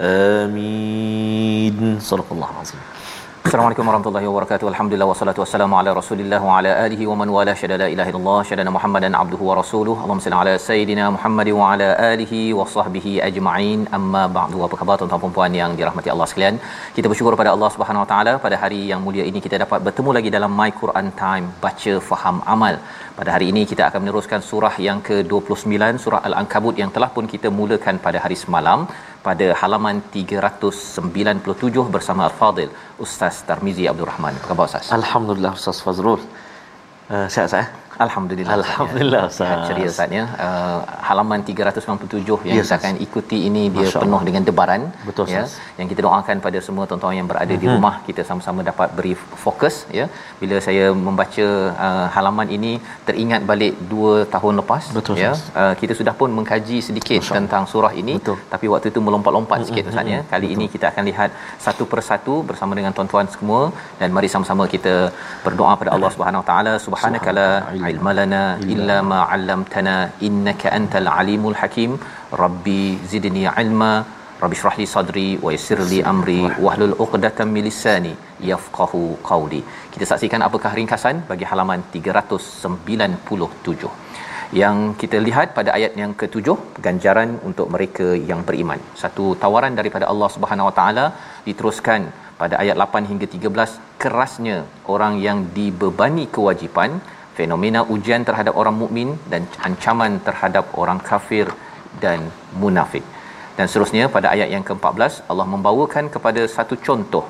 آمين. صدق الله العظيم. Assalamualaikum warahmatullahi wabarakatuh. Alhamdulillah wassalatu wassalamu ala Rasulillah wa ala alihi wa man wala syada la ilaha illallah syada Muhammadan abduhu wa rasuluhu. Allahumma salli ala sayidina Muhammad wa ala alihi wa sahbihi ajma'in. Amma ba'du. Apa khabar tuan-tuan dan puan yang dirahmati Allah sekalian? Kita bersyukur pada Allah Subhanahu wa taala pada hari yang mulia ini kita dapat bertemu lagi dalam My Quran Time baca faham amal. Pada hari ini kita akan meneruskan surah yang ke-29 surah Al-Ankabut yang telah pun kita mulakan pada hari semalam pada halaman 397 bersama Al-Fadil Ustaz Tarmizi Abdul Rahman. Apa khabar Ustaz? Alhamdulillah Ustaz Fazrul. Uh, sihat saya? Alhamdulillah. Alhamdulillah Ustaz. Ceria Ustaz ya. Uh, halaman 397 yang Yes, kita akan ikuti ini dia Masya penuh Allah. dengan debaran Betul, ya. Yang kita doakan pada semua tuan-tuan yang berada di rumah kita sama-sama dapat beri fokus ya. Bila saya membaca uh, halaman ini teringat balik 2 tahun lepas Betul, ya. Uh, kita sudah pun mengkaji sedikit Masya tentang surah ini Betul. tapi waktu itu melompat-lompat sikit Ustaz ya. Kali ini kita akan lihat satu persatu bersama dengan tuan-tuan semua dan mari sama-sama kita berdoa pada Allah Subhanahu Wa Taala subhanaka la ilma lana illa ma 'allamtana innaka antal alimul hakim. Rabbi zidni ilma rabbi shrah li sadri wa yassir li amri wahlul 'uqdatam min lisani yafqahu qawli. Kita saksikan apakah ringkasan bagi halaman 397 yang kita lihat pada ayat yang ketujuh ganjaran untuk mereka yang beriman. Satu tawaran daripada Allah Subhanahu Wa Taala diteruskan pada ayat 8 hingga 13 kerasnya orang yang dibebani kewajipan fenomena ujian terhadap orang mukmin dan ancaman terhadap orang kafir dan munafik. Dan seterusnya pada ayat yang ke-14 Allah membawakan kepada satu contoh.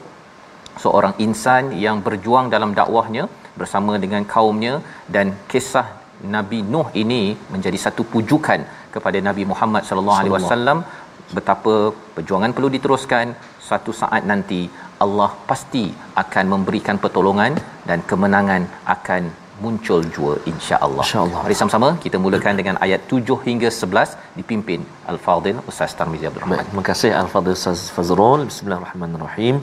Seorang insan yang berjuang dalam dakwahnya bersama dengan kaumnya dan kisah Nabi Nuh ini menjadi satu pujukan kepada Nabi Muhammad sallallahu alaihi wasallam. Betapa perjuangan perlu diteruskan satu saat nanti Allah pasti akan memberikan pertolongan dan kemenangan akan muncul jua insya-Allah. Insya-Allah. Mari sama-sama kita mulakan dengan ayat 7 hingga 11 dipimpin Al-Fadil Ustaz Tarmizi Abdul Baik, Rahman. terima kasih Al-Fadhil Ustaz Fazrul. Bismillahirrahmanirrahim.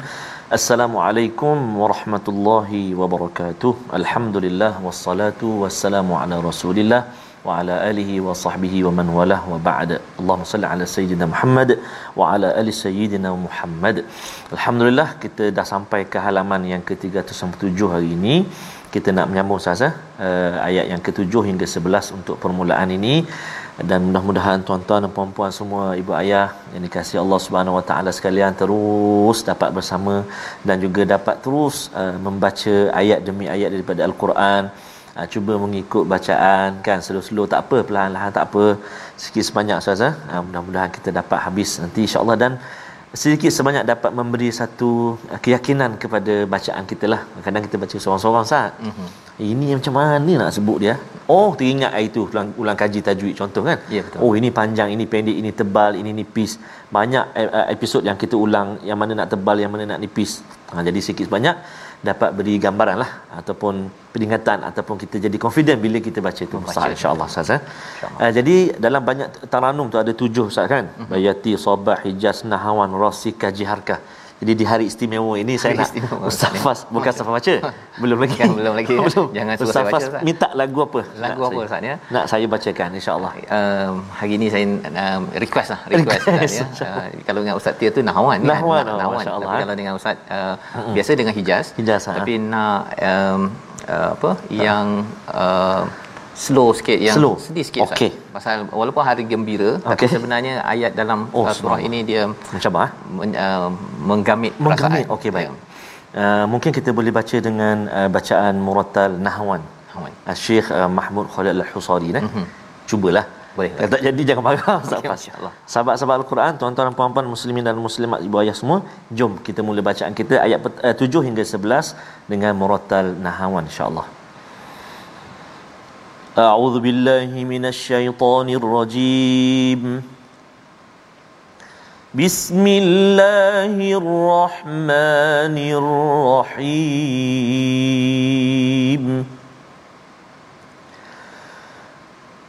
Assalamualaikum warahmatullahi wabarakatuh. Alhamdulillah wassalatu wassalamu ala Rasulillah wa ala alihi wa sahbihi wa man walah wa ba'da. Allahumma salli ala sayyidina Muhammad wa ala ali sayyidina Muhammad. Alhamdulillah kita dah sampai ke halaman yang ke-397 hari ini. Kita nak menyambung Ustaz eh? uh, ayat yang ke-7 hingga 11 untuk permulaan ini. Dan mudah-mudahan tuan-tuan dan puan-puan semua ibu ayah yang dikasihi Allah Subhanahu Wa Taala sekalian terus dapat bersama dan juga dapat terus uh, membaca ayat demi ayat daripada al-Quran. Uh, cuba mengikut bacaan kan? Slow-slow tak apa perlahan-lahan tak apa. Sikit sebanyak eh? uh, mudah-mudahan kita dapat habis nanti insya-Allah. Dan sedikit sebanyak dapat memberi satu uh, keyakinan kepada bacaan kita lah. Kadang kita baca seorang-seorang Ustaz. Mm-hmm. ini macam mana nak sebut dia? Oh teringat hari tu ulang, ulang kaji tajwid contoh kan? Ya, betul. oh ini panjang ini pendek ini tebal ini nipis. Banyak eh, eh, episod yang kita ulang yang mana nak tebal yang mana nak nipis. Ha, jadi sikit sebanyak dapat beri gambaran lah ataupun peringatan ataupun kita jadi confident bila kita baca tu Membaca. Ustaz insya-Allah Ustaz eh. InsyaAllah. Uh, jadi dalam banyak taranum tu ada tujuh Ustaz kan uh-huh. bayati sabah hijaz nahawan rasika jiharka jadi di hari istimewa ini saya Hari nak istimewa, Ustaz Ustaz, ni. Fas bukan Safa baca belum lagi Kan, belum lagi, ya. belum Jangan suruh Ustaz saya baca, Ustaz. minta lagu apa Lagu Nak apa, saya- Ustaz, ya? nak saya bacakan insyaallah um, hari ni saya um, request lah request, Request, Ustaz, ya. Uh, kalau dengan Ustaz Tia tu Nahwan kan? Nahwan, Nah- oh, Nahwan. Masya Allah, tapi eh. kalau dengan Ustaz uh, biasa dengan Hijaz Hijaz, ha. tapi nak um, uh, apa yang uh, slow sikit yang Slow. sedih sikit Ustaz. Okey. Pasal walaupun hari gembira tapi Okey. sebenarnya ayat dalam Oh, uh, surah ini dia Mencabar eh? men, uh, menggamit Menggamit. perasaan. Okey baik. Ya. Uh, mungkin kita boleh baca dengan uh, bacaan murattal nahwan. Hawan. Uh, Syekh uh, Mahmud Khalid Al-Husari eh. Mhm. Cubalah. Boleh. Kalau tak jadi jangan marah Ustaz Okey, Fas. insya-Allah. Sahabat-sahabat Al-Quran, tuan-tuan dan puan-puan muslimin dan muslimat ibu ayah semua, jom kita mula bacaan kita ayat pet- uh, 7 hingga 11 dengan murattal nahwan insya-Allah. أعوذ بالله من الشيطان الرجيم. بسم الله الرحمن الرحيم.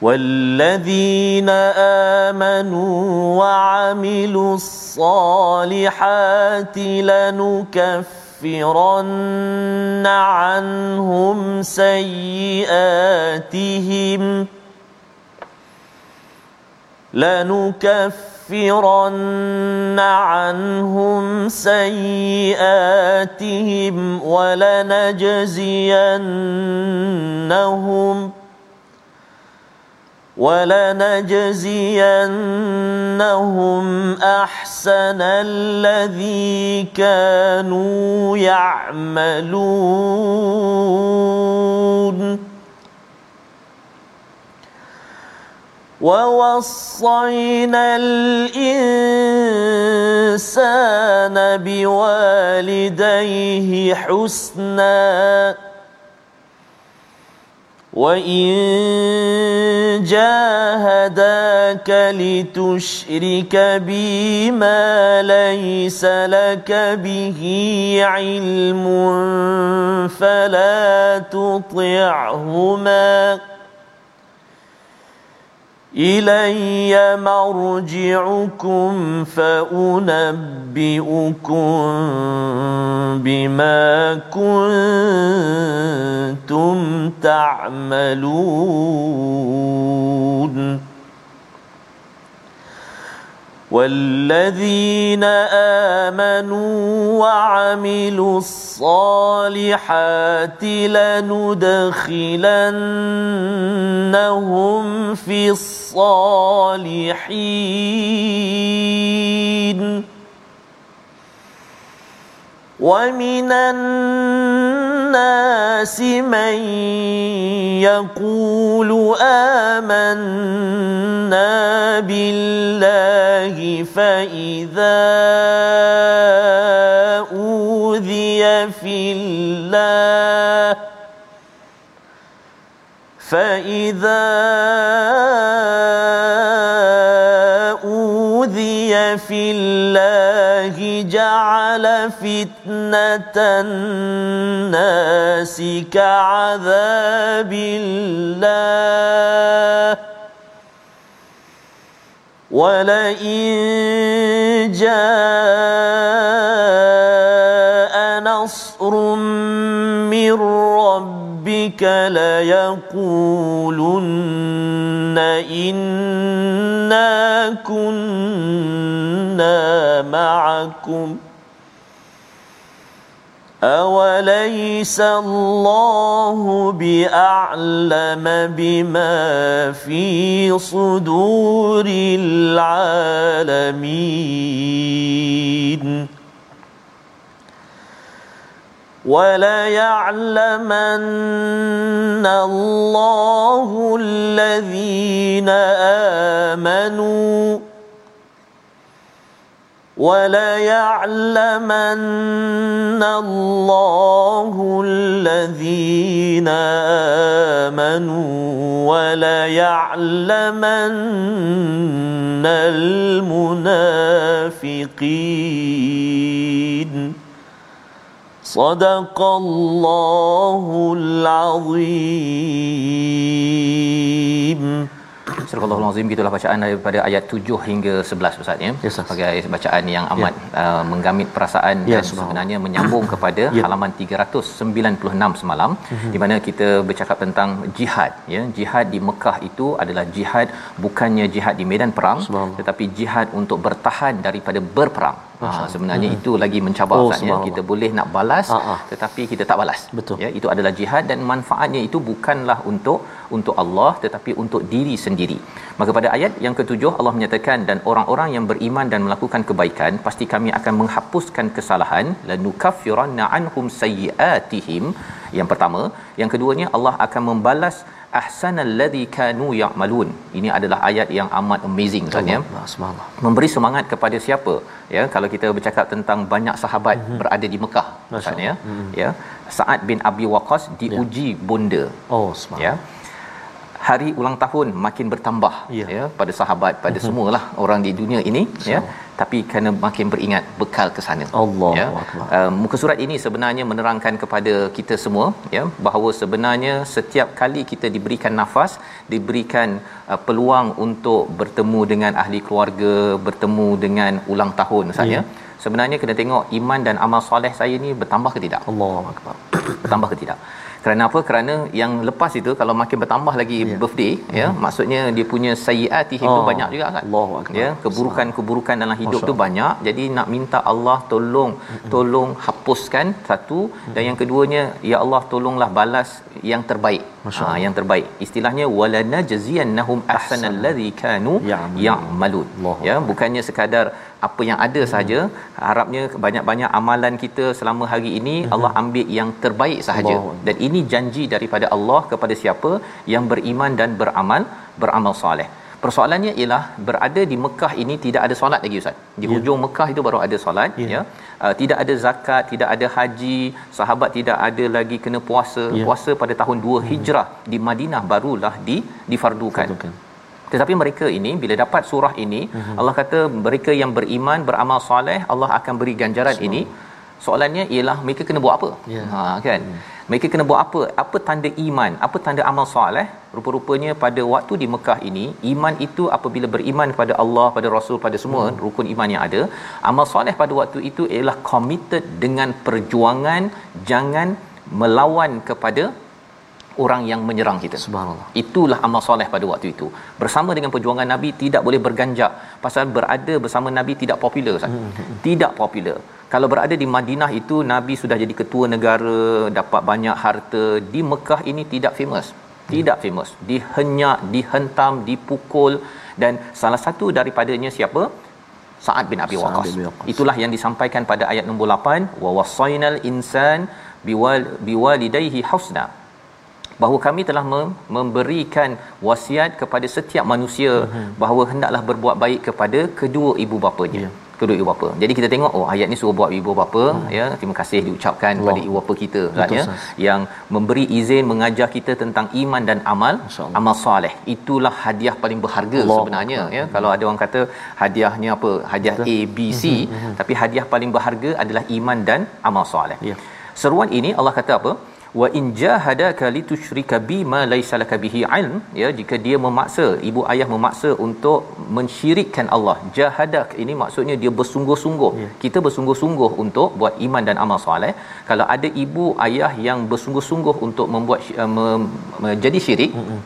والذين آمنوا وعملوا الصالحات لنكفرن عنهم سيئاتهم لنكفرن عنهم سيئاتهم ولنجزينهم ولنجزينهم أحسن الذي كانوا يعملون. ووصينا الإنسان بوالديه حسنا وإن جاهداك لتشرك بي ما ليس لك به علم فلا تطعهما إلي مرجعكم فأنبئكم بما كنتم تعملون. والذين آمنوا وعملوا الصالحات لندخلنهم في الصالحين ومن الناس من يقول آمنا بالله فإذا أوذي في الله فإذا في الله جعل فتنة الناس كعذاب الله. ولئن جاء نصر من ربك ليقولن إنا كنا معكم أوليس الله بأعلم بما في صدور العالمين وليعلمن الله الذين آمنوا وليعلمن الله الذين آمنوا وليعلمن المنافقين. صدق الله العظيم. Surah Al-Azim gitulah bacaan daripada ayat 7 hingga 11 Ustaz ya. Yes. Sebagai bacaan yang amat uh, menggamit perasaan Ya, dan sebenarnya menyambung kepada Ya. halaman 396 semalam di mana kita bercakap tentang jihad ya. Jihad di Mekah itu adalah jihad bukannya jihad di medan perang tetapi jihad untuk bertahan daripada berperang. Ha, sebenarnya hmm. itu lagi mencabar Oh, ya. Kita boleh nak balas Ah, ah. tetapi kita tak balas. Betul. Ya, itu adalah jihad dan manfaatnya itu bukanlah untuk untuk Allah tetapi untuk diri sendiri. Maka pada ayat yang ketujuh Allah menyatakan dan orang-orang yang beriman dan melakukan kebaikan pasti kami akan menghapuskan kesalahan lanukaffiranna anhum sayyiatihim. Yang pertama, yang keduanya Allah akan membalas ahsanal ladzi kanu ya'malun. Ini adalah ayat yang amat amazing Ustaz ya memberi semangat kepada siapa ya kalau kita bercakap tentang banyak sahabat mm-hmm. berada di Mekah Ustaz ya mm-hmm. ya Sa'ad bin Abi Waqqas diuji yeah. bonda Oh, subhanallah. ya hari ulang tahun makin bertambah Ya. ya pada sahabat pada mm-hmm. semualah orang di dunia ini ya tapi kerana makin beringat bekal ke sana Allahu ya uh, muka surat ini sebenarnya menerangkan kepada kita semua ya bahawa sebenarnya setiap kali kita diberikan nafas diberikan uh, peluang untuk bertemu dengan ahli keluarga bertemu dengan ulang tahun saya Ya. sebenarnya kena tengok iman dan amal soleh saya ni bertambah ke tidak Allahu Akbar. bertambah ke tidak kerana apa? Kerana yang lepas itu kalau makin bertambah lagi yeah. birthday ya maksudnya dia punya sayyiatihim tu Oh, banyak juga kan? Allahu Akbar. ya keburukan-keburukan dalam hidup Masya tu banyak. Jadi nak minta Allah tolong tolong hapuskan satu. Dan yang keduanya ya Allah tolonglah balas yang terbaik. Masya ha, yang terbaik. Istilahnya walana jaziyannahum ahsanal ladzi kanu Ya'malun. ya bukannya sekadar apa yang ada saja harapnya banyak-banyak amalan kita selama hari ini Allah ambil yang terbaik sahaja Allah. dan ini janji daripada Allah kepada siapa yang beriman dan beramal beramal soleh persoalannya ialah berada di Mekah ini tidak ada solat lagi ustaz di Ya. hujung Mekah itu baru ada solat Ya. ya uh, tidak ada zakat tidak ada haji sahabat tidak ada lagi kena puasa Ya. puasa pada tahun 2 Hijrah di Madinah barulah di difardukan Fardukan. Tetapi mereka ini bila dapat surah ini uh-huh. Allah kata mereka yang beriman beramal soleh Allah akan beri ganjaran ini. Soalannya ialah mereka kena buat apa? Ya. ha kan? Mereka kena buat apa? Apa tanda iman? Apa tanda amal soleh? Rupa-rupanya pada waktu di Mekah ini iman itu apabila beriman kepada Allah pada rasul pada semua hmm. rukun iman yang ada amal soleh pada waktu itu ialah committed dengan perjuangan jangan melawan kepada orang yang menyerang kita Subhanallah. Itulah amal soleh pada waktu itu. Bersama dengan perjuangan Nabi tidak boleh berganjak pasal berada bersama Nabi tidak popular Ustaz. Tidak popular. Kalau berada di Madinah itu Nabi sudah jadi ketua negara, dapat banyak harta. Di Mekah ini tidak famous. Tidak famous. Dihenyak, dihentam, dipukul dan salah satu daripadanya siapa? Sa'ad bin Abi Waqqas. Itulah yang disampaikan pada ayat nombor 8, wa wasainal insan biwal biwalidayhi husna bahawa kami telah mem- memberikan wasiat kepada setiap manusia uh-huh. bahawa hendaklah berbuat baik kepada kedua ibu bapanya. Ya. Kedua ibu bapa. Jadi kita tengok oh ayat ni suruh buat ibu bapa hmm. ya terima kasih diucapkan kepada ibu bapa kita kan Betul, ya yang memberi izin mengajar kita tentang iman dan amal amal soleh. Itulah hadiah paling berharga Allah. sebenarnya ya. Kalau ada orang kata hadiahnya apa? Hadiah A B C tapi hadiah paling berharga adalah iman dan amal soleh. Ya. Seruan ini Allah kata apa? Wa in jahadaka litusyrika bi ma laysa laka bihi ilm ya jika dia memaksa ibu ayah memaksa untuk mensyirikkan Allah. Jahadak ini maksudnya dia bersungguh-sungguh. Ya. kita bersungguh-sungguh untuk buat iman dan amal soleh. Kalau ada ibu ayah yang bersungguh-sungguh untuk membuat uh, mem- menjadi syirik Mm-mm.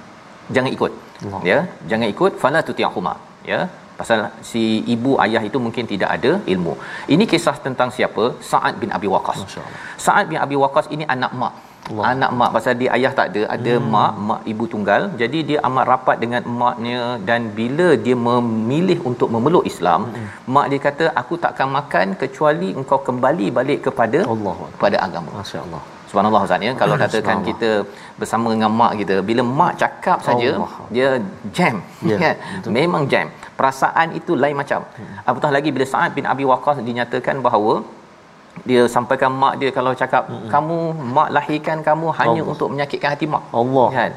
jangan ikut. Allah. ya jangan ikut fala tuti'huma ya pasal si ibu ayah itu mungkin tidak ada ilmu. Ini kisah tentang siapa? Sa'ad bin Abi Waqqas. Sa'ad bin Abi Waqqas ini anak mak Allah. anak mak pasal dia ayah tak ada ada hmm. mak mak ibu tunggal jadi dia amat rapat dengan emaknya dan bila dia memilih untuk memeluk Islam hmm. mak dia kata aku takkan makan kecuali engkau kembali balik kepada Allah. kepada agama Masya Allah. Subhanallah Ustaz ya kalau katakan kita bersama dengan mak kita bila mak cakap saja Allah. dia jam Ya, kan betul. memang jam perasaan itu lain macam apatah lagi bila Sa'ad bin Abi Waqqas dinyatakan bahawa dia sampaikan mak dia kalau cakap kamu mak lahirkan kamu hanya Allah. untuk menyakitkan hati mak Allah. kan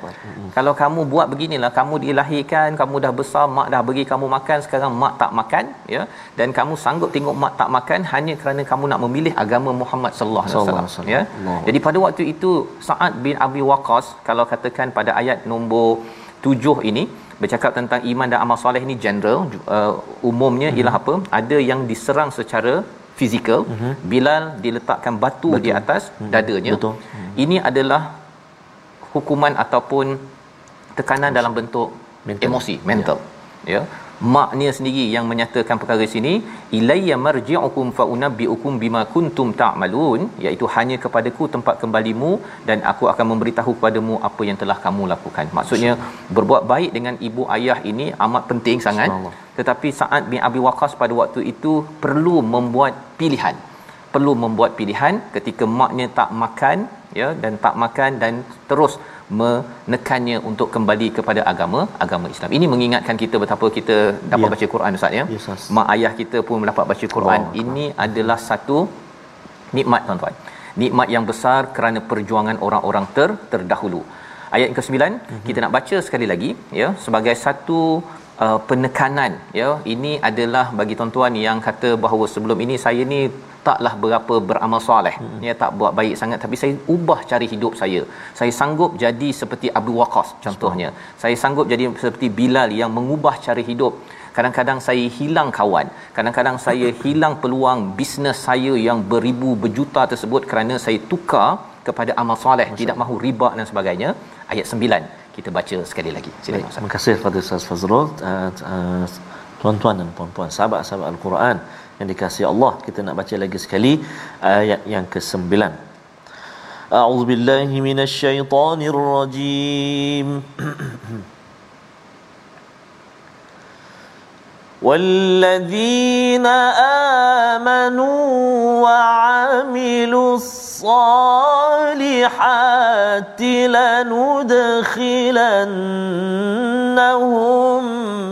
kalau kamu buat beginilah kamu dilahirkan kamu dah besar mak dah bagi kamu makan sekarang mak tak makan ya dan kamu sanggup tengok mak tak makan hanya kerana kamu nak memilih agama Muhammad sallallahu alaihi wasallam ya. Allah. jadi pada waktu itu Sa'ad bin Abi Waqqas kalau katakan pada ayat nombor 7 ini bercakap tentang iman dan amal soleh ni general uh, umumnya Mhm. ialah apa ada yang diserang secara fizikal Bilal diletakkan batu di atas dadanya. Mhm. Betul. ini adalah hukuman ataupun tekanan dalam bentuk Mental. emosi mental. Ya maknya sendiri yang menyatakan perkara sini ilayya marji'ukum fa unabbi'ukum bima kuntum ta'malun iaitu hanya kepadaku tempat kembalimu dan aku akan memberitahu kepadamu apa yang telah kamu lakukan. Maksudnya berbuat baik dengan ibu ayah ini amat penting sangat. Tetapi saat bin Abi Waqqas pada waktu itu perlu membuat pilihan. Perlu membuat pilihan ketika maknya tak makan ya dan tak makan dan terus menekannya untuk kembali kepada agama agama Islam. Ini mengingatkan kita betapa kita dapat ya. baca Quran Ustaz ya. Yes, Mak ayah kita pun dapat baca Quran. Oh, Ini oh. adalah satu nikmat tuan-tuan. Nikmat yang besar kerana perjuangan orang-orang ter terdahulu. Ayat yang ke-9 mm-hmm. kita nak baca sekali lagi ya sebagai satu uh, penekanan ya. Ini adalah bagi tuan-tuan yang kata bahawa sebelum ini saya ni taklah berapa beramal soleh. Hmm. ya tak buat baik sangat. Tapi saya ubah cari hidup saya. Saya sanggup jadi seperti Abu Waqqas contohnya. Sebab. saya sanggup jadi seperti Bilal yang mengubah cari hidup. Kadang-kadang saya hilang kawan. Kadang-kadang saya hilang peluang bisnes saya yang beribu berjuta tersebut kerana saya tukar kepada amal soleh tidak mahu riba dan sebagainya. Ayat 9 kita baca sekali lagi. Silakan terima kasih kepada Ustaz Fazrul. Uh, uh, tuan-tuan dan puan-puan sahabat-sahabat al-Quran yang dikasihi Allah kita nak baca lagi sekali ayat yang ke-9 A'udzu billahi minasyaitonir rajim والذين آمنوا وعملوا الصالحات لندخلنهم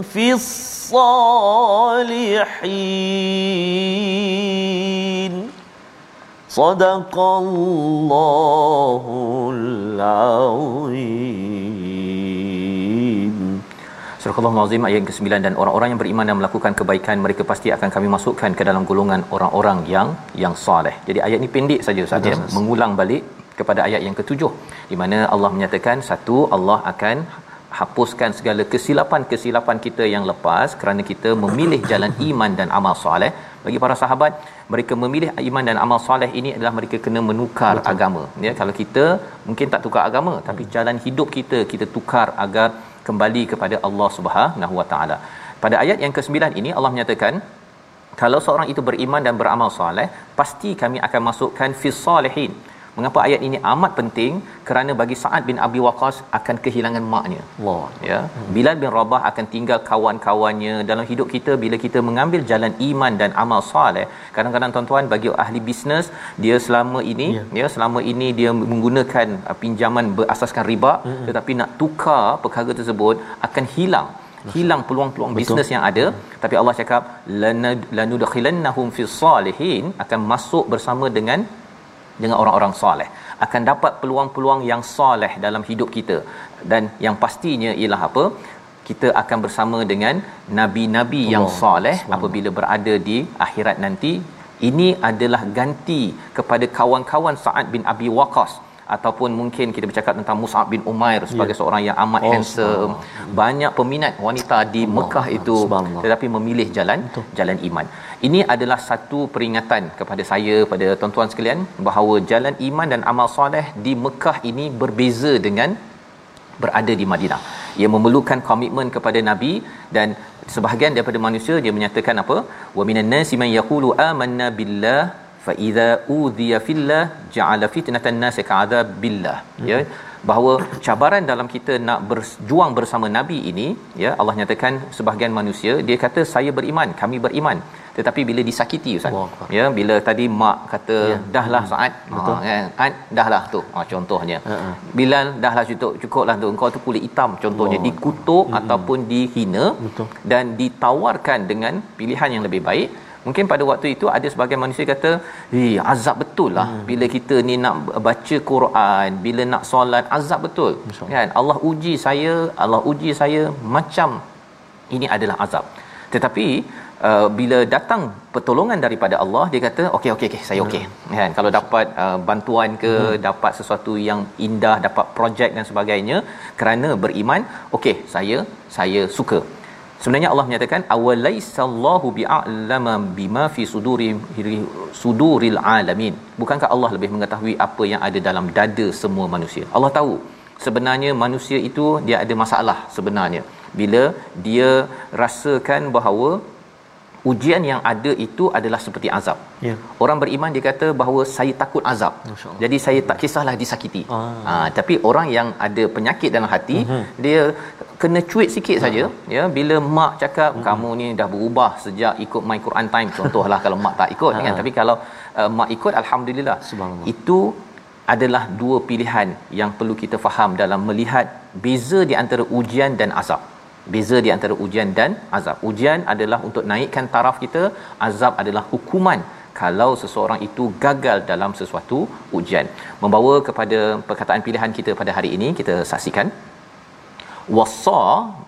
في الصالحات الصالحين صدق الله العظيم Surah Al-Azim ayat ke-9 dan orang-orang yang beriman dan melakukan kebaikan mereka pasti akan kami masukkan ke dalam golongan orang-orang yang yang soleh. Jadi ayat ini pendek saja Ustaz ya, mengulang balik kepada ayat yang ketujuh di mana Allah menyatakan satu Allah akan hapuskan segala kesilapan-kesilapan kita yang lepas kerana kita memilih jalan iman dan amal soleh. Bagi para sahabat mereka memilih iman dan amal soleh ini adalah mereka kena menukar Betul. agama. Ya kalau kita mungkin tak tukar agama tapi jalan hidup kita kita tukar agar kembali kepada Allah Subhanahu Wa Taala. Pada ayat yang ke-9 ini Allah menyatakan kalau seorang itu beriman dan beramal soleh pasti kami akan masukkan fis salihin Mengapa ayat ini amat penting? Kerana bagi Sa'ad bin Abi Waqqas akan kehilangan maknya. Allah. Ya. Bilal bin Rabah akan tinggal kawan-kawannya dalam hidup kita bila kita mengambil jalan iman dan amal soleh. Kadang-kadang tuan-tuan bagi ahli bisnes dia selama ini yeah. ya selama ini dia menggunakan uh, pinjaman berasaskan riba hmm. tetapi nak tukar perkara tersebut akan hilang hilang peluang-peluang bisnes yang ada hmm. tapi Allah cakap lanudkhilannahum fis salihin akan masuk bersama dengan dengan orang-orang soleh akan dapat peluang-peluang yang soleh dalam hidup kita. Dan yang pastinya ialah apa? Kita akan bersama dengan nabi-nabi Allah. yang soleh apabila berada di akhirat nanti. Ini adalah ganti kepada kawan-kawan Sa'ad bin Abi Waqqas ataupun mungkin kita bercakap tentang Mus'ab bin Umair sebagai yeah. seorang yang amat oh, handsome banyak peminat wanita di Allah. Mekah itu tetapi memilih jalan Betul. jalan iman ini adalah satu peringatan kepada saya pada tuan-tuan sekalian bahawa jalan iman dan amal soleh di Mekah ini berbeza dengan berada di Madinah ia memerlukan komitmen kepada nabi dan sebahagian daripada manusia dia menyatakan apa wa minan nasi man yaqulu amanna billah fa idza udhiya fillah ja'ala fitnatan nasi ka'adzab billah hmm. ya bahawa cabaran dalam kita nak berjuang bersama nabi ini ya Allah nyatakan sebahagian manusia dia kata saya beriman kami beriman tetapi bila disakiti ustaz ya bila tadi mak kata ya. dahlah saat betul ha, kan dahlah tu ha, contohnya uh-huh. bilal dahlah cukup cukuplah tu engkau tu kulit hitam contohnya Allah. dikutuk uh-huh. ataupun dihina betul. dan ditawarkan dengan pilihan yang lebih baik Mungkin pada waktu itu ada sebagian manusia kata, "Eh, azab betul lah hmm. bila kita ni nak baca Quran, bila nak solat, azab betul." Betul. Kan? Allah uji saya, Allah uji saya macam ini adalah azab. Tetapi uh, bila datang pertolongan daripada Allah, dia kata, "Okey, okey, okey, saya okey." Hmm. Kan? Kalau dapat uh, bantuan ke, hmm. dapat sesuatu yang indah, dapat projek dan sebagainya kerana beriman, okey, saya saya suka. Sebenarnya Allah menyatakan awalaisallahu bi'alama bima fi suduri suduril alamin. Bukankah Allah lebih mengetahui apa yang ada dalam dada semua manusia? Allah tahu sebenarnya manusia itu dia ada masalah sebenarnya bila dia rasakan bahawa ujian yang ada itu adalah seperti azab. Ya. Orang beriman dia kata bahawa saya takut azab. Jadi saya tak kisahlah disakiti. Ah. Ha, tapi orang yang ada penyakit dalam hati, Mhm. dia kena cuit sikit saja Ah. ya bila mak cakap Mhm. kamu ni dah berubah sejak ikut my Quran time contohlah kalau mak tak ikut kan Ah. tapi kalau uh, mak ikut alhamdulillah itu adalah dua pilihan yang perlu kita faham dalam melihat beza di antara ujian dan azab beza di antara ujian dan azab. Ujian adalah untuk naikkan taraf kita azab adalah hukuman kalau seseorang itu gagal dalam sesuatu ujian. Membawa kepada perkataan pilihan kita pada hari ini kita saksikan. Wasa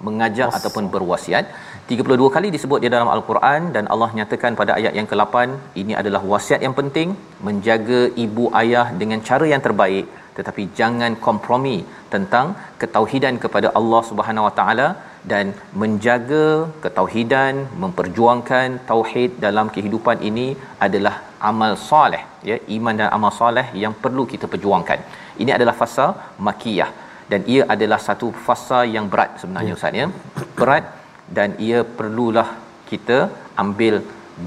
mengajar Wasa. ataupun berwasiat. 32 kali disebut di dalam al-Quran dan Allah nyatakan pada ayat yang ke-8 ini adalah wasiat yang penting menjaga ibu ayah dengan cara yang terbaik tetapi jangan kompromi tentang ketauhidan kepada Allah Subhanahu Wa Taala dan menjaga ketauhidan memperjuangkan tauhid dalam kehidupan ini adalah amal soleh ya iman dan amal soleh yang perlu kita perjuangkan. Ini adalah fasa makiyah dan ia adalah satu fasa yang berat sebenarnya ustaz ya. Berat dan ia perlulah kita ambil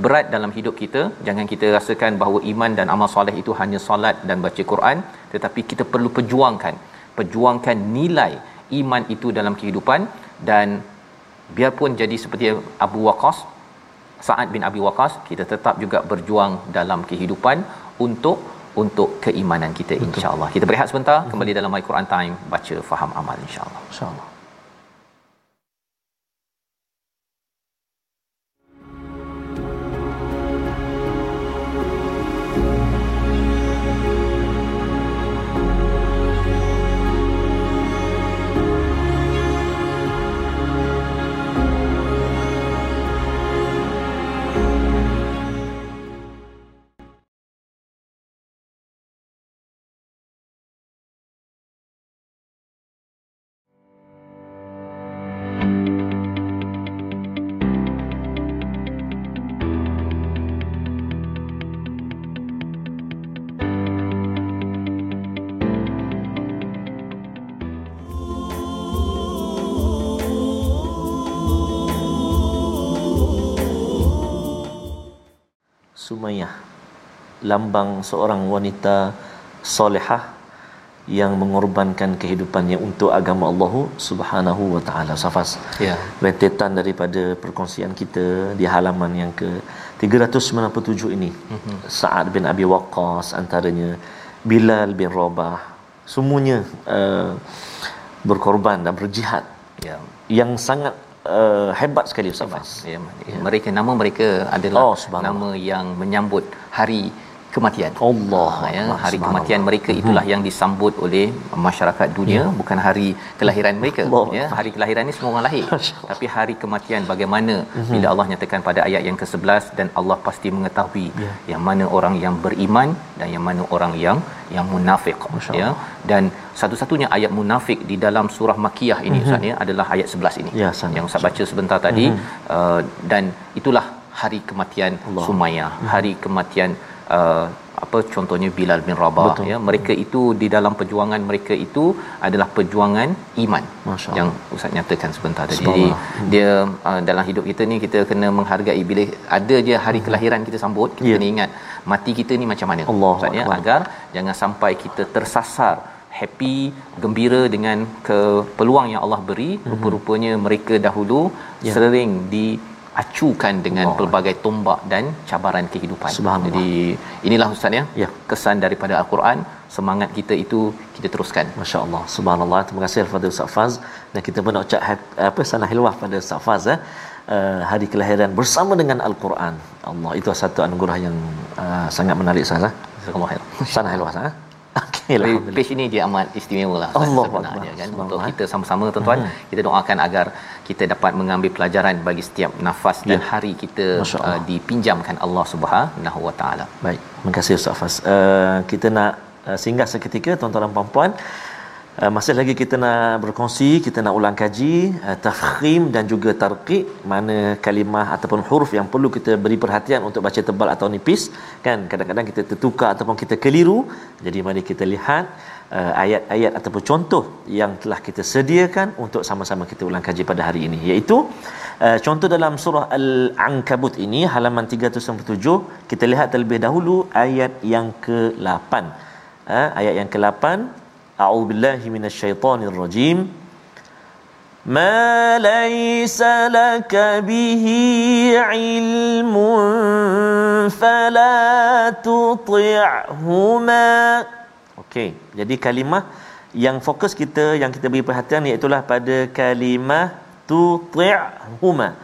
berat dalam hidup kita. Jangan kita rasakan bahawa iman dan amal soleh itu hanya solat dan baca Quran tetapi kita perlu perjuangkan. Perjuangkan nilai iman itu dalam kehidupan dan biarpun jadi seperti Abu Waqas Sa'ad bin Abi Waqas kita tetap juga berjuang dalam kehidupan untuk untuk keimanan kita insya-Allah. Kita berehat sebentar kembali dalam My Quran Time baca faham amal insya-Allah. InsyaAllah. Lambang seorang wanita solehah yang mengorbankan kehidupannya untuk agama Allah Subhanahu wa taala. Safas. Ya. Rentetan daripada perkongsian kita di halaman yang ke 397 ini. Mm-hmm. Sa'ad bin Abi Waqqas antaranya Bilal bin Rabah semuanya uh, berkorban dan berjihad Ya. yang sangat uh, hebat sekali Ustaz Fas. Ya, ya. Mereka nama mereka adalah Oh, nama yang menyambut hari kematian. Allah Ha, ya, hari kematian mereka itulah yang disambut oleh masyarakat dunia bukan hari kelahiran mereka. Allah. Ya hari kelahiran ni semua orang lahir. Tapi hari kematian bagaimana? Bila Allah nyatakan pada ayat yang ke-11 dan Allah pasti mengetahui Ya. yang mana orang yang beriman dan yang mana orang yang yang munafik Masya ya. Dan satu-satunya ayat munafik di dalam surah makiyah ini Ustaz ya adalah ayat 11 ini. Ya, sana. yang Ustaz baca sebentar tadi. Uh, dan itulah hari kematian Allah. Sumayyah. Hari kematian uh, apa contohnya Bilal bin Rabah Betul. ya mereka itu di dalam perjuangan mereka itu adalah perjuangan iman Masya yang Ustaz nyatakan sebentar tadi jadi Subhanallah. dia uh, dalam hidup kita ni kita kena menghargai bila ada je hari kelahiran kita sambut kita Ya. kena ingat mati kita ni macam mana Allahu Ustaz ya agar jangan sampai kita tersasar happy gembira dengan ke peluang yang Allah beri rupa-rupanya mereka dahulu. Ya. sering diacukan dengan Allah. pelbagai tombak dan cabaran kehidupan jadi inilah ustaz ya Ya. kesan daripada al-Quran semangat kita itu kita teruskan Masya Allah, Subhanallah. Terima kasih kepada Ustaz Faz dan kita pun nak ucap apa sanah hilwah pada Ustaz Faz eh. Uh, hari kelahiran bersama dengan Al-Quran. Allah itu satu anugerah yang uh, sangat menarik jazakallahu khair Sanah hilwah Ustaz. Jadi, page ini dia amat istimewa lah Allah sebenarnya Akbar. kan Subhanallah. untuk kita sama-sama tuan-tuan kita doakan agar kita dapat mengambil pelajaran bagi setiap nafas dan Ya. hari kita Allah. uh, dipinjamkan Allah Subhanahu wa taala Baik, terima kasih Ustaz Faz. Uh, kita nak uh, singgah seketika tuan-tuan dan puan-puan. Uh, masih lagi kita nak berkongsi, kita nak ulang kaji uh, tafkhim dan juga tarqiq mana kalimah ataupun huruf yang perlu kita beri perhatian untuk baca tebal atau nipis. Kan kadang-kadang kita tertukar ataupun kita keliru jadi mari kita lihat uh, ayat-ayat ataupun contoh yang telah kita sediakan untuk sama-sama kita ulang kaji pada hari ini. Iaitu uh, contoh dalam surah al-ankabut ini halaman 397 kita lihat terlebih dahulu ayat yang ke-8 uh, ayat yang ke-8 a'udzubillahi minasyaitonirrajim ما ليس لك به علم فلا تطعهما Okey, jadi kalimah yang fokus kita yang kita beri perhatian iaitu pada kalimah tuti'huma.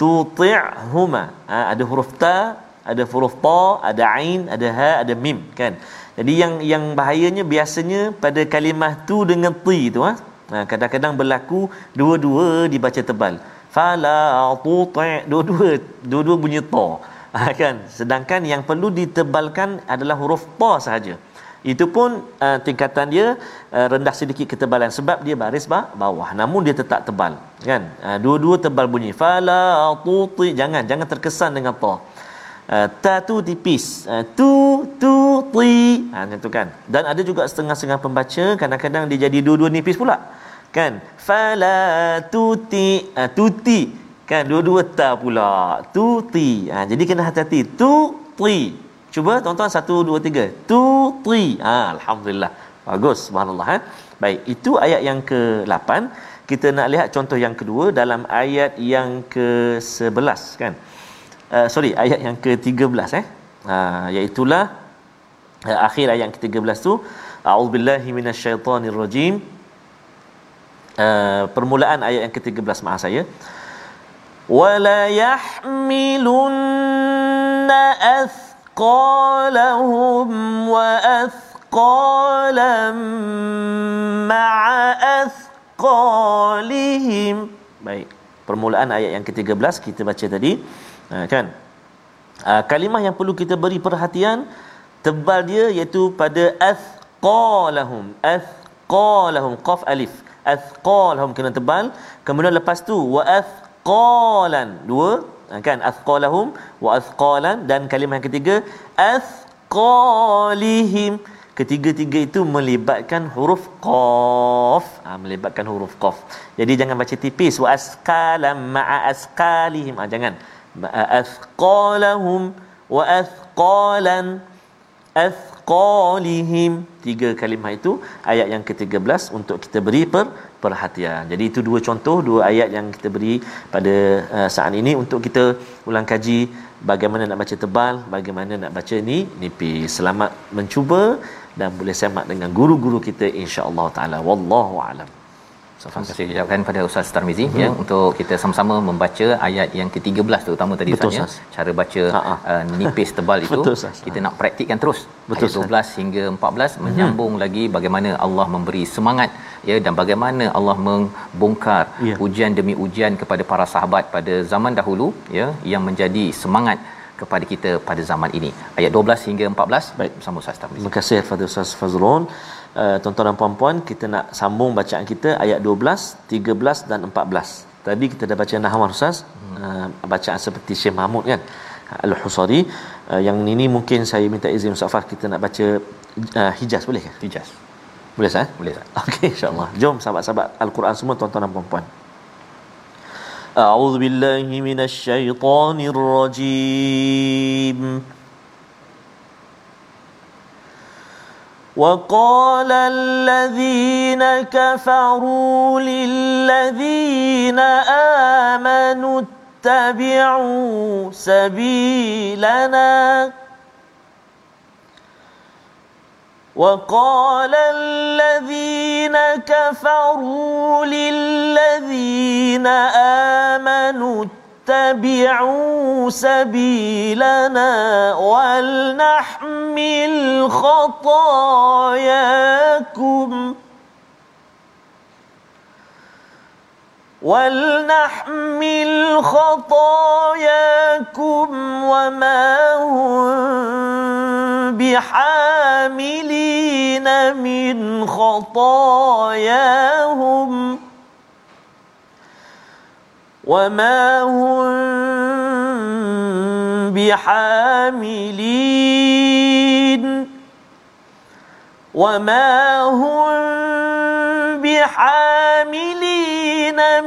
Tuti'huma. Ha, ada huruf ta, ada huruf ta, ada ain, ada ha, ada mim kan. Jadi yang yang bahayanya biasanya pada kalimah tu dengan ti tu ha. ha kadang-kadang berlaku dua-dua dibaca tebal. Fala tuti' dua-dua dua-dua bunyi ta. Ha, kan. Sedangkan yang perlu ditebalkan adalah huruf ta sahaja itu pun uh, tingkatan dia uh, rendah sedikit ketebalan sebab dia baris ba- bawah namun dia tetap tebal kan uh, dua-dua tebal bunyi fala tuti jangan jangan terkesan dengan ta uh, ta tu tipis uh, tu tu ti ha macam tu kan dan ada juga setengah-setengah pembaca kadang-kadang dia jadi dua-dua nipis pula kan fala tuti uh, tuti kan dua-dua ta pula tuti ha jadi kena hati-hati tu ti Cuba tuan-tuan satu, dua, tiga. Tu, tri. Ha, Alhamdulillah. Bagus. Subhanallah. Ha? Baik. Itu ayat yang ke-8. Kita nak lihat contoh yang kedua dalam ayat yang ke-11. Kan? uh, sorry ayat yang ke-13 eh? Ha, uh, iaitu lah uh, eh, akhir ayat yang ke-13 tu a'udzubillahi minasyaitonirrajim. Uh, permulaan ayat yang ke-13 maaf saya. Wala yahmilunna athqalahum wa athqalam ma'a athqalihim. Baik permulaan ayat yang ke-13 kita baca tadi ha, kan? Ha, kalimah yang perlu kita beri perhatian tebal dia iaitu pada athqalahum. Athqalahum qaf alif. Athqalahum kena tebal. Kemudian lepas tu wa athqalan dua. Ha, kan? Athqalahum wa athqalan. Dan kalimah yang ketiga athqalihim. Ketiga-tiga itu melibatkan huruf qaf. Ha, melibatkan huruf qaf. Jadi jangan baca tipis. Wa asqalam ma'a asqalihim. Ha, jangan wa athqalan athqalihim tiga kalimah itu ayat yang ke-13 untuk kita beri per perhatian. Jadi itu dua contoh dua ayat yang kita beri pada uh, saat ini untuk kita ulang kaji bagaimana nak baca tebal, bagaimana nak baca ni nipis. Selamat mencuba dan boleh semak dengan guru-guru kita insya-Allah taala. Wallahu alam. Terima kasih ucapkan pada Ustaz Tarmizi hmm. ya untuk kita sama-sama membaca ayat yang ke-13 terutama tadi Betul, Ustaz ya. Cara baca uh, nipis tebal itu Betul, kita nak praktikkan terus. Betul, ayat 12 Ustaz. hingga 14 hmm. menyambung lagi bagaimana Allah memberi semangat ya dan bagaimana Allah membongkar ya. ujian demi ujian kepada para sahabat pada zaman dahulu ya yang menjadi semangat kepada kita pada zaman ini. Ayat 12 hingga 14 baik bersama Ustaz Tarmizi. Terima kasih kepada Ustaz Fazrul. Uh, tuan-tuan dan puan-puan, kita nak sambung bacaan kita ayat 12, 13 dan 14. Tadi kita dah baca Nahwan Ustaz, hmm. uh, bacaan seperti Syekh Mahmud kan. Al-Husari. Uh, yang ini mungkin saya minta izin Ustaz Fah kita nak baca uh, Hijaz boleh ke? Hijaz. Boleh sah? Boleh sah. Okey insya-Allah. Jom sahabat-sahabat Al-Quran semua tuan-tuan dan puan-puan. أعوذ بالله من الشيطان الرجيم وقال الذين كفروا للذين آمنوا اتبعوا سبيلنا. وقال الذين كفروا للذين آمنوا اتبعوا سبيلنا ولنحمل خطاياكم. ولنحمل خطاياكم وما هم بحاملين من خطاياهم. وما هم بحاملين وما هم بحاملين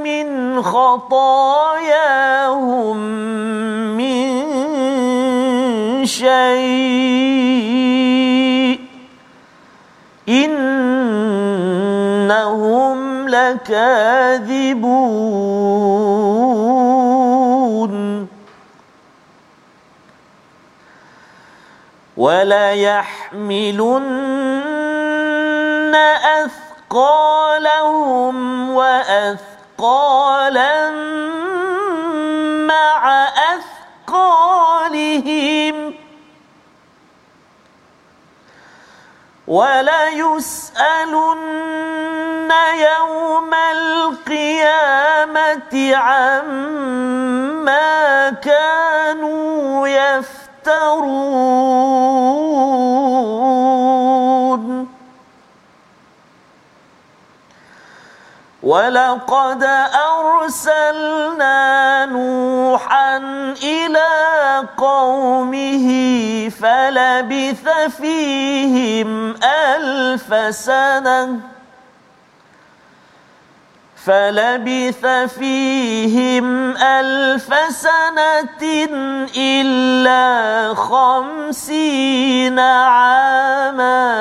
من خطاياهم من شيء إنهم لكاذبون وليحملن أثقالهم وأثقالا مع أثقالهم وليسألن يوم القيامة عما كانوا يفترون ولقد أرسلنا نوحا إلى قومه فلبث فيهم ألف سنة فلبث فيهم ألف سنة إلا خمسين عاماً.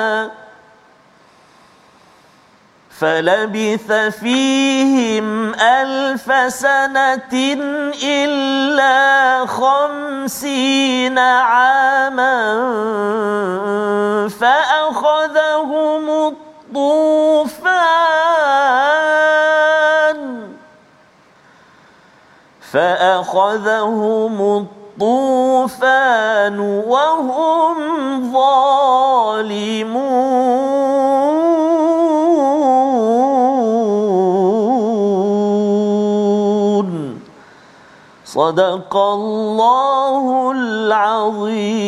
فلبث فيهم ألف سنة إلا خمسين عاما. فأخذهم الطوفان فأخذهم الطوفان وهم ظالمون. صدق الله العظيم.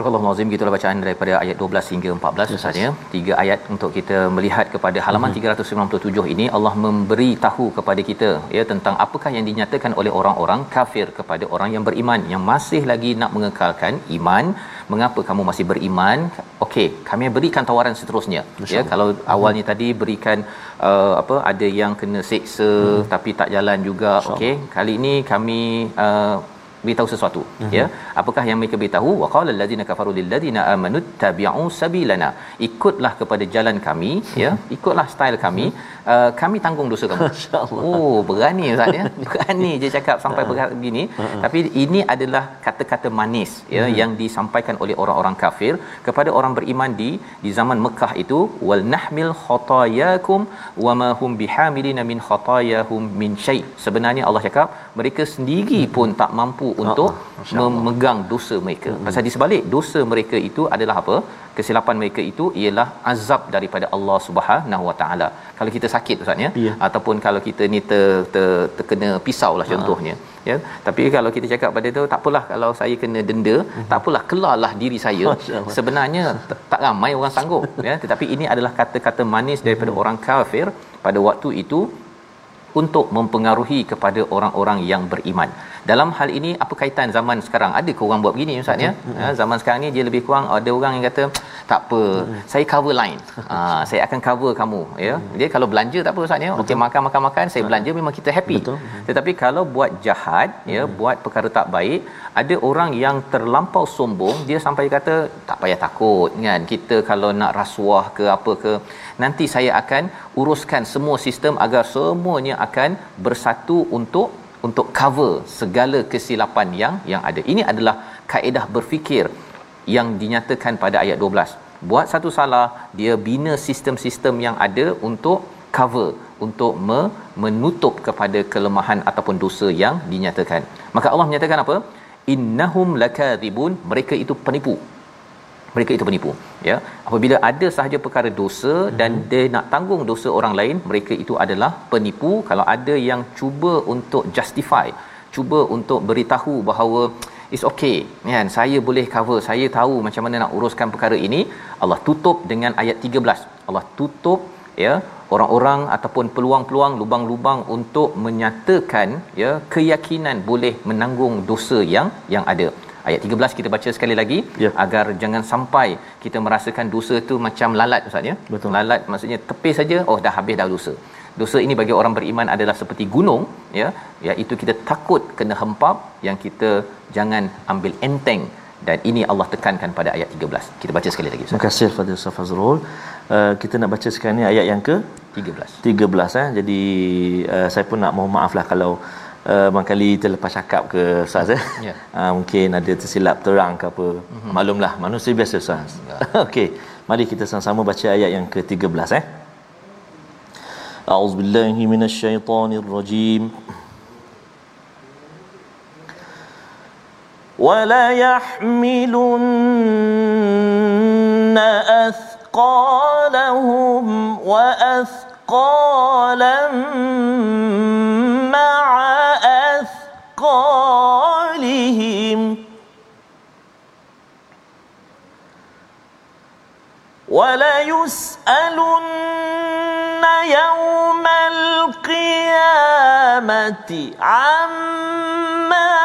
Allah gitulah bacaan daripada ayat 12 hingga 14 Ustaz ya. Tiga ayat untuk kita melihat kepada halaman mm-hmm. 397 ini Allah memberi tahu kepada kita ya tentang apakah yang dinyatakan oleh orang-orang kafir kepada orang yang beriman yang masih lagi nak mengekalkan iman mengapa kamu masih beriman okey kami berikan tawaran seterusnya Masya ya kalau hmm. awalnya tadi berikan uh, apa ada yang kena seksa hmm. tapi tak jalan juga okey kali ini kami uh, beritahu sesuatu uh-huh. ya. Apakah yang mereka beritahu? Waqala allazina kafaru lil ladina amanu tabi'u sabilana. Ikutlah kepada jalan kami ya. Ikutlah style kami. Uh, kami tanggung dosa kamu. Oh berani ustaz ya. Berani je cakap sampai begini uh-huh. tapi ini adalah kata-kata manis ya uh-huh. yang disampaikan oleh orang-orang kafir kepada orang beriman di di zaman Mekah itu. Wal nahmil khatayakum wama hum bihamilina min khatayahum min syai. Sebenarnya Allah cakap mereka sendiri pun tak mampu untuk oh, memegang dosa mereka. Hmm. Pasal di sebalik dosa mereka itu adalah apa? Kesilapan mereka itu ialah azab daripada Allah Subhanahu Wa Taala. Kalau kita sakit ustaz ya yeah. ataupun kalau kita ni ter, ter, terkena pisau lah contohnya ya tapi kalau kita cakap pada tu tak apalah kalau saya kena denda uh-huh. tak apalah kelarlah diri saya sebenarnya tak ramai orang sanggup ya tetapi ini adalah kata-kata manis daripada uh-huh. orang kafir pada waktu itu untuk mempengaruhi kepada orang-orang yang beriman. Dalam hal ini apa kaitan zaman sekarang? Ada ke orang buat begini ustaz ya? Mm-hmm. Zaman sekarang ni dia lebih kurang ada orang yang kata tak apa, mm-hmm. saya cover line. ha, saya akan cover kamu ya. Mm-hmm. Dia kalau belanja tak apa ustaz ya. Okey makan makan makan saya belanja memang kita happy. Betul. Tetapi kalau buat jahat ya, buat perkara tak baik, ada orang yang terlampau sombong, dia sampai kata tak payah takut kan. Kita kalau nak rasuah ke apa ke nanti saya akan uruskan semua sistem agar semuanya akan bersatu untuk untuk cover segala kesilapan yang yang ada. Ini adalah kaedah berfikir yang dinyatakan pada ayat 12. Buat satu salah, dia bina sistem-sistem yang ada untuk cover untuk me- menutup kepada kelemahan ataupun dosa yang dinyatakan. Maka Allah menyatakan apa? Innahum lakadzibun, mereka itu penipu mereka itu penipu ya. Apabila ada sahaja perkara dosa hmm. dan dia nak tanggung dosa orang lain mereka itu adalah penipu. Kalau ada yang cuba untuk justify cuba untuk beritahu bahawa is okay kan saya boleh cover saya tahu macam mana nak uruskan perkara ini Allah tutup dengan ayat 13 Allah tutup ya orang-orang ataupun peluang-peluang lubang-lubang untuk menyatakan ya keyakinan boleh menanggung dosa yang yang ada Ayat 13 kita baca sekali lagi Ya. agar jangan sampai kita merasakan dosa tu macam lalat ustaz ya. Betul. Lalat maksudnya tepis saja oh dah habis dah dosa. Dosa ini bagi orang beriman adalah seperti gunung ya iaitu kita takut kena hempap yang kita jangan ambil enteng dan ini Allah tekankan pada ayat 13. Kita baca sekali lagi ustaz. Terima kasih Fadil Ustaz Fazrul. Uh, kita nak baca sekarang ni ayat yang ke 13. 13 eh. Jadi uh, saya pun nak mohon maaf lah kalau uh, barangkali terlepas cakap ke Ustaz eh. Ya. Uh, mungkin ada tersilap terang ke apa. Mm-hmm. Maklumlah manusia biasa Ustaz. Ya. Okey. Mari kita sama-sama baca ayat yang ke-13 eh. A'udzubillahi minasyaitonirrajim. وليحملن أثقالهم وأثقالا وليسألن يوم القيامة عما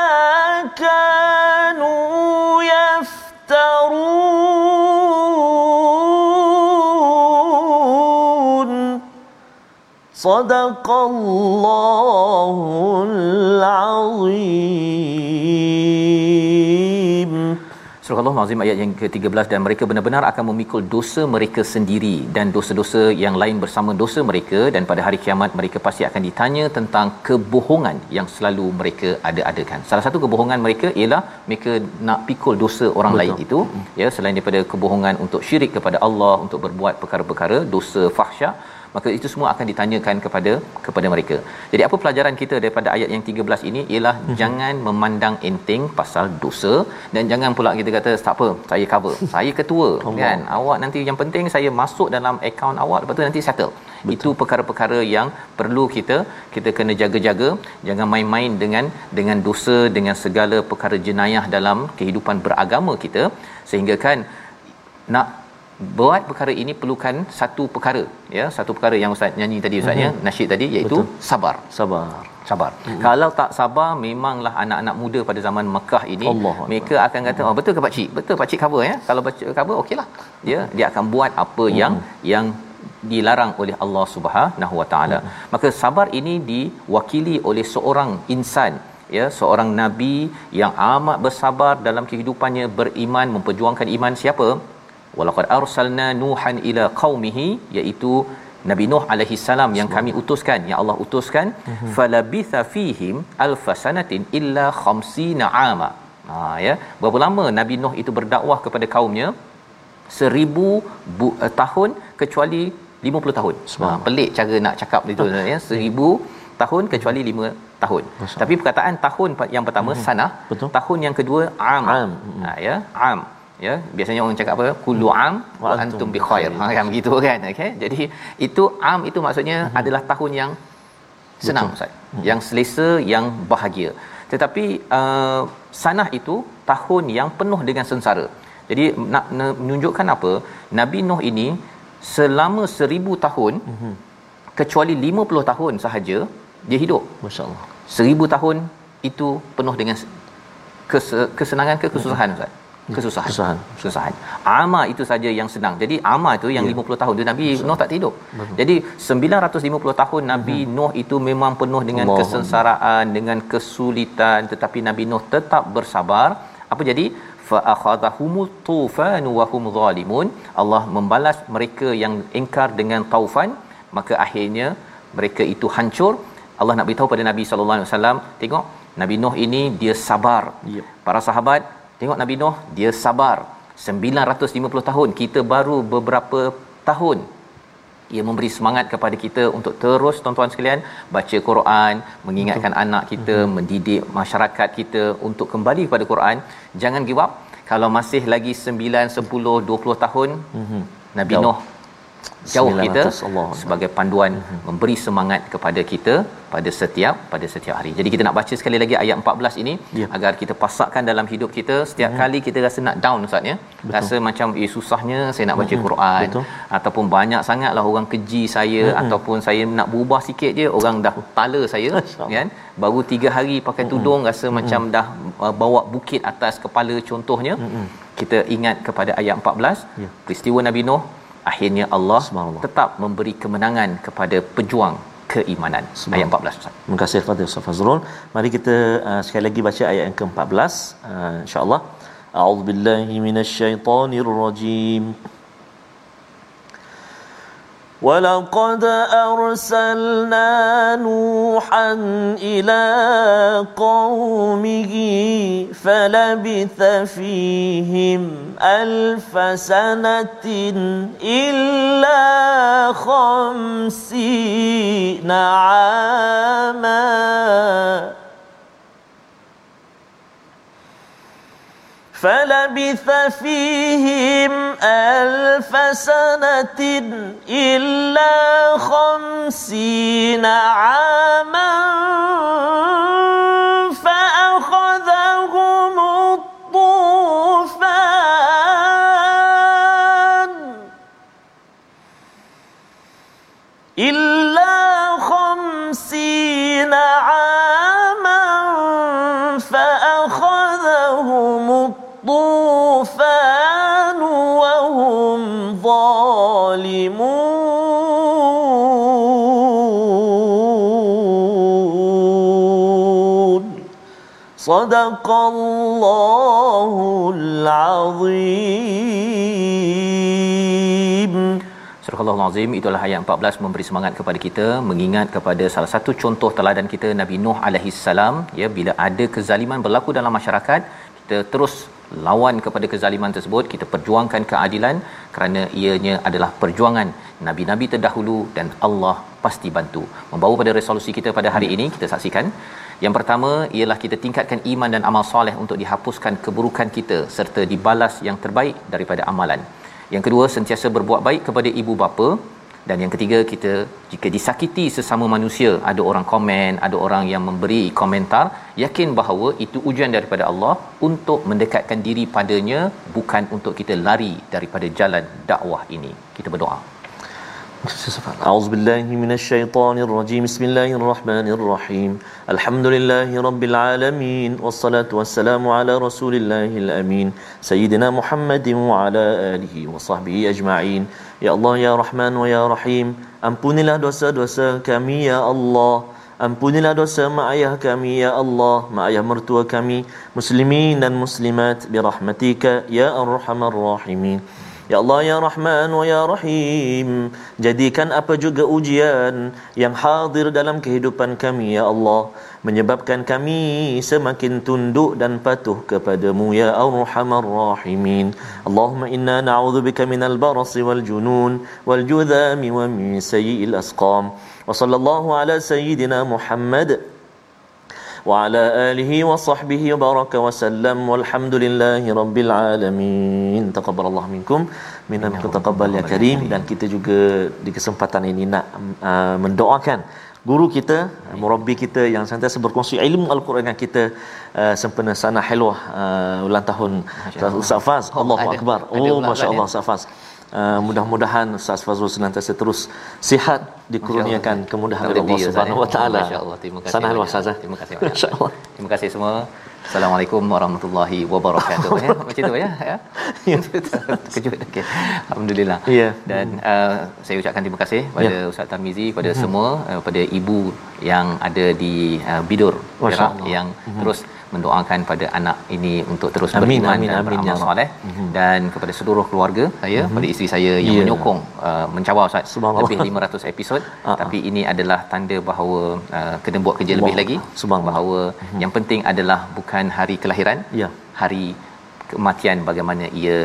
كانوا يفترون. صدق الله العظيم. Surah Al-Azim ayat yang ke-13 dan mereka benar-benar akan memikul dosa mereka sendiri dan dosa-dosa yang lain bersama dosa mereka dan pada hari kiamat mereka pasti akan ditanya tentang kebohongan yang selalu mereka ada-adakan. Salah satu kebohongan mereka ialah mereka nak pikul dosa orang Betul. lain itu ya selain daripada kebohongan untuk syirik kepada Allah untuk berbuat perkara-perkara dosa fahsyat maka itu semua akan ditanyakan kepada kepada mereka. Jadi apa pelajaran kita daripada ayat yang 13 ini ialah mm-hmm. jangan memandang enteng pasal dosa dan jangan pula kita kata tak apa, saya cover. saya ketua Allah. kan. Awak nanti yang penting saya masuk dalam akaun awak lepas tu nanti settle. Betul. Itu perkara-perkara yang perlu kita kita kena jaga-jaga, jangan main-main dengan dengan dosa dengan segala perkara jenayah dalam kehidupan beragama kita sehingga kan nak buat perkara ini perlukan satu perkara ya satu perkara yang ustaz nyanyi tadi ustaz ya nasyid tadi iaitu Betul. sabar Sabar. sabar hmm. kalau tak sabar memanglah anak-anak muda pada zaman Mekah ini Allah mereka akan kata oh betul ke pak cik betul pak cik cover ya kalau baca cover okeylah ya dia akan buat apa hmm. yang yang dilarang oleh Allah Subhanahu Wa Taala hmm. maka sabar ini diwakili oleh seorang insan ya seorang nabi yang amat bersabar dalam kehidupannya beriman memperjuangkan iman siapa walaqad arsalna nuhan ila qaumihi iaitu Nabi Nuh alaihi salam yang kami utuskan yang Allah utuskan. Mm-hmm. falabitha fihim alfasanatin illa 50 ama. Ha ya. Berapa lama Nabi Nuh itu berdakwah kepada kaumnya? Seribu bu, uh, tahun kecuali 50 tahun. Ha, pelik cara nak cakap itu ya. Seribu tahun kecuali 5 tahun. Masya tapi perkataan tahun yang pertama mm-hmm. sanah Betul. tahun yang kedua am, Am. Ha, ya. Am ya biasanya orang cakap apa? Kullu am wa antum bi khair. ha kan begitu kan? Okey jadi itu am itu maksudnya hmm. adalah tahun yang senang ustaz. Hmm. yang selesa yang bahagia. Tetapi uh, sanah itu tahun yang penuh dengan sengsara. Jadi nak menunjukkan apa? Nabi nuh ini selama seribu tahun hmm. kecuali 50 tahun sahaja dia hidup. Masya-Allah. seribu tahun itu penuh dengan kes- kesenangan ke kesusahan ustaz kesusahan Kesusahan. kesusahan ama itu saja yang senang jadi ama itu yang Ya. yeah. 50 tahun tu nabi Nuh tak hidup jadi 950 tahun nabi Mhm. Nuh itu memang penuh dengan Allah. kesensaraan dengan kesulitan tetapi nabi Nuh tetap bersabar apa jadi fa akhadhahumut tufan wa hum zalimun Allah membalas mereka yang ingkar dengan taufan maka akhirnya mereka itu hancur Allah nak beritahu pada Nabi sallallahu alaihi wasallam tengok Nabi Nuh ini dia sabar Yep. para sahabat tengok Nabi Nuh dia sabar 950 tahun kita baru beberapa tahun ia memberi semangat kepada kita untuk terus tuan-tuan sekalian baca Quran, mengingatkan Betul. anak kita, mm-hmm. mendidik masyarakat kita untuk kembali kepada Quran. Jangan give up. Kalau masih lagi 9, 10, 20 tahun, mm-hmm. Nabi Jauh. Nuh jauh kita 900, Allah. sebagai panduan memberi semangat kepada kita pada setiap pada setiap hari. Jadi kita nak baca sekali lagi ayat 14 ini Ya. agar kita pasakkan dalam hidup kita setiap kali kita rasa nak down ustaz ya. Rasa macam eh susahnya saya nak baca Quran Betul. ataupun banyak sangatlah orang keji saya ataupun saya nak berubah sikit je orang dah tala saya kan. Baru 3 hari pakai tudung rasa macam dah uh, bawa bukit atas kepala contohnya. Kita ingat kepada ayat 14 Ya. peristiwa Nabi Nuh akhirnya Allah tetap memberi kemenangan kepada pejuang keimanan. Ayat 14 Ustaz. Terima kasih kepada Ustaz Fazrul. Mari kita uh, sekali lagi baca ayat yang ke-14 uh, insya-Allah. A'udzubillahi minasyaitonirrajim. ولقد أرسلنا نوحا إلى قومه فلبث فيهم ألف سنة إلا خمسين عاماً فلبث فيهم ألف سنة إلا خمسين عاما. صدق الله العظيم Surah Al-Azim itulah ayat 14 memberi semangat kepada kita mengingat kepada salah satu contoh teladan kita Nabi Nuh alaihi salam ya bila ada kezaliman berlaku dalam masyarakat kita terus lawan kepada kezaliman tersebut kita perjuangkan keadilan kerana ianya adalah perjuangan nabi-nabi terdahulu dan Allah pasti bantu membawa pada resolusi kita pada hari ini kita saksikan yang pertama ialah kita tingkatkan iman dan amal soleh untuk dihapuskan keburukan kita serta dibalas yang terbaik daripada amalan. Yang kedua sentiasa berbuat baik kepada ibu bapa. Dan yang ketiga kita jika disakiti sesama manusia ada orang komen ada orang yang memberi komentar yakin bahawa itu ujian daripada Allah untuk mendekatkan diri padanya bukan untuk kita lari daripada jalan dakwah ini. Kita berdoa أعوذ بالله من الشيطان الرجيم. بسم الله الرحمن الرحيم. الحمد لله رب العالمين والصلاة والسلام على رسول الله الأمين. سيدنا محمد وعلى آله وصحبه أجمعين. يا الله يا رحمن ويا رحيم. Ampunilah dosa-dosa kami ya Allah Ampunilah dosa mak ayah kami ya Allah Mak ayah mertua kami. Muslimin dan muslimat Birahmatika ya arhamar rahimin Ya Allah ya Rahman wa ya Rahim jadikan apa juga ujian yang hadir dalam kehidupan kami ya Allah. Menyebabkan kami semakin tunduk dan patuh kepadamu ya Arhamar Rahimin. Allahumma inna na'udzubika minal barasi wal junun wal judhami wa min sayyi'il asqam. Wa sallallahu ala sayyidina Muhammad وعلى آله وصحبه وبارك وسلم والحمد لله رب العالمين تقبل الله منكم minna minkum taqabbal ya karim dan kita juga di kesempatan ini nak uh, mendoakan guru kita murabbi kita yang sentiasa berkongsi ilmu al-Quran dengan kita uh, sempena sana helwah uh, ulang tahun Ustaz Faz Allahu ada- akbar ada oh ulang masya-Allah tahun, Ustaz Faz Uh, mudah-mudahan Ustaz Fazrul senantiasa terus sihat dikurniakan kemudahan oleh Allah Subhanahu wa ya. taala. Masya-Allah. Terima kasih. Sana. Ustaz. eh? Terima kasih banyak. Masya-Allah. Terima kasih semua. Assalamualaikum warahmatullahi wabarakatuh ya. Macam tu ya. ya. Terkejut. Okey. Alhamdulillah. Ya. Dan uh, saya ucapkan terima kasih kepada Ya. Ustaz Tarmizi kepada semua uh, pada ibu yang ada di uh, Bidur Masya Allah. yang terus mendoakan pada anak ini untuk terus Amin, beriman amin, dan amin, ya beramal Allah. soleh. Dan kepada seluruh keluarga saya pada isteri saya yang Ya. menyokong uh, mencabar Ustaz lebih 500 episod. Ah. tapi ini adalah tanda bahawa uh, kena buat kerja lebih lagi. Bahawa yang penting adalah bukan hari kelahiran Ya. hari kematian bagaimana ia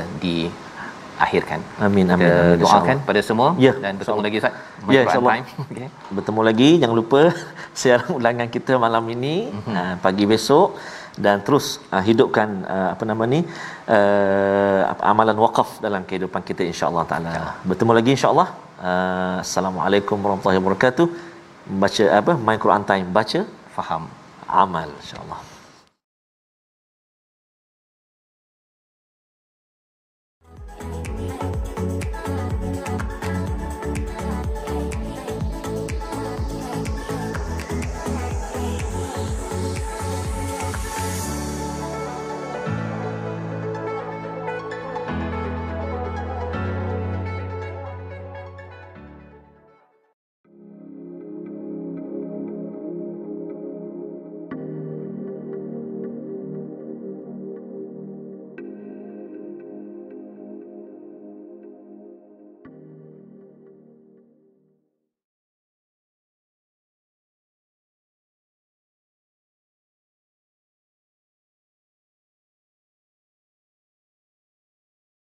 diakhirkan Amin, amin, kita amin, doakan pada semua Ya, dan bertemu lagi Ustaz Ya, insyaAllah. Okey. Bertemu lagi jangan lupa siaran ulangan kita malam ini mm-hmm. uh, pagi besok dan terus uh, hidupkan uh, apa nama ni uh, amalan wakaf dalam kehidupan kita insya-Allah taala. Bertemu lagi insya-Allah Uh, Assalamualaikum warahmatullahi wabarakatuh. Baca apa? My Quran Time. Baca Faham. amal insya-Allah.